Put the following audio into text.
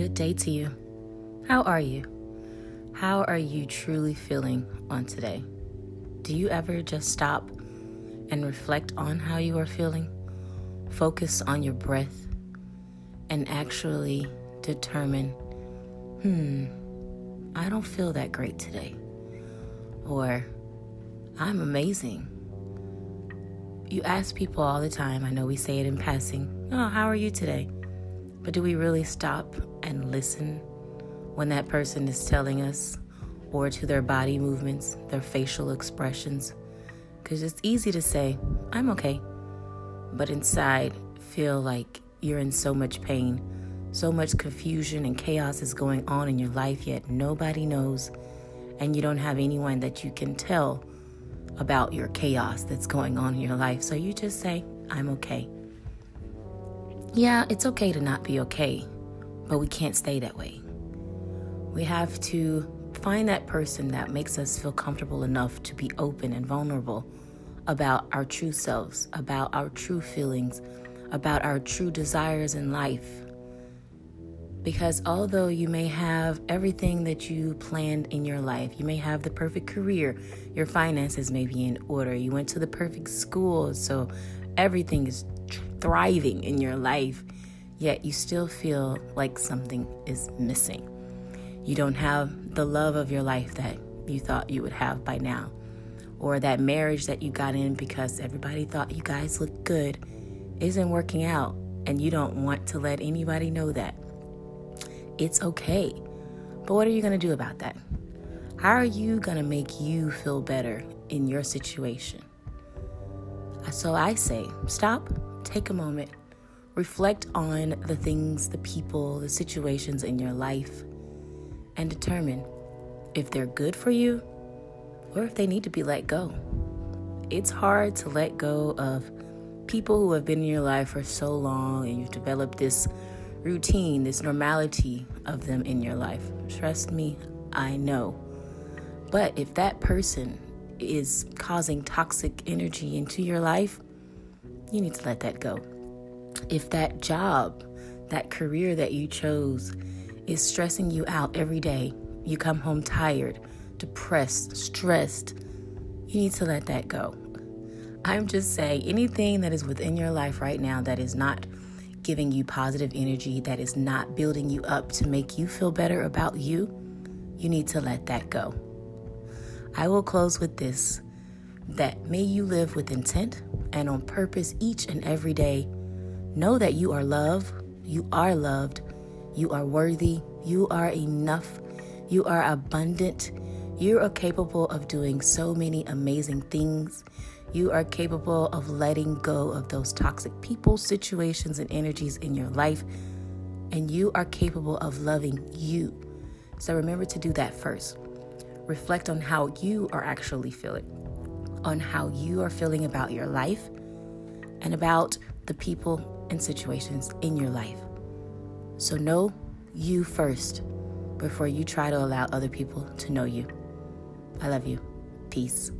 Good day to you. How are you? How are you truly feeling on today? Do you ever just stop and reflect on how you are feeling? Focus on your breath and actually determine, hmm, I don't feel that great today. Or, I'm amazing. You ask people all the time, I know we say it in passing, oh, how are you today? But do we really stop and listen when that person is telling us, or to their body movements, their facial expressions? Because it's easy to say, I'm okay, but inside feel like you're in so much pain, so much confusion and chaos is going on in your life, yet nobody knows, and you don't have anyone that you can tell about your chaos that's going on in your life. So you just say, I'm okay. Yeah, it's okay to not be okay, but we can't stay that way. We have to find that person that makes us feel comfortable enough to be open and vulnerable about our true selves, about our true feelings, about our true desires in life. Because although you may have everything that you planned in your life, you may have the perfect career, your finances may be in order, you went to the perfect school, so everything is thriving in your life, yet you still feel like something is missing. You don't have the love of your life that you thought you would have by now, or that marriage that you got in because everybody thought you guys looked good isn't working out, and you don't want to let anybody know that. It's okay. But what are you going to do about that? How are you going to make you feel better in your situation? So I say, stop, take a moment, reflect on the things, the people, the situations in your life, and determine if they're good for you or if they need to be let go. It's hard to let go of people who have been in your life for so long and you've developed this routine, this normality of them in your life. Trust me, I know. But if that person is causing toxic energy into your life, you need to let that go. If that job, that career that you chose, is stressing you out every day, you come home tired, depressed, stressed, you need to let that go. I'm just saying anything that is within your life right now that is not giving you positive energy, that is not building you up to make you feel better about you, you need to let that go. I will close with this that may you live with intent and on purpose each and every day. Know that you are loved, you are loved, you are worthy, you are enough, you are abundant, you are capable of doing so many amazing things. You are capable of letting go of those toxic people, situations, and energies in your life. And you are capable of loving you. So remember to do that first. Reflect on how you are actually feeling, on how you are feeling about your life, and about the people and situations in your life. So know you first before you try to allow other people to know you. I love you. Peace.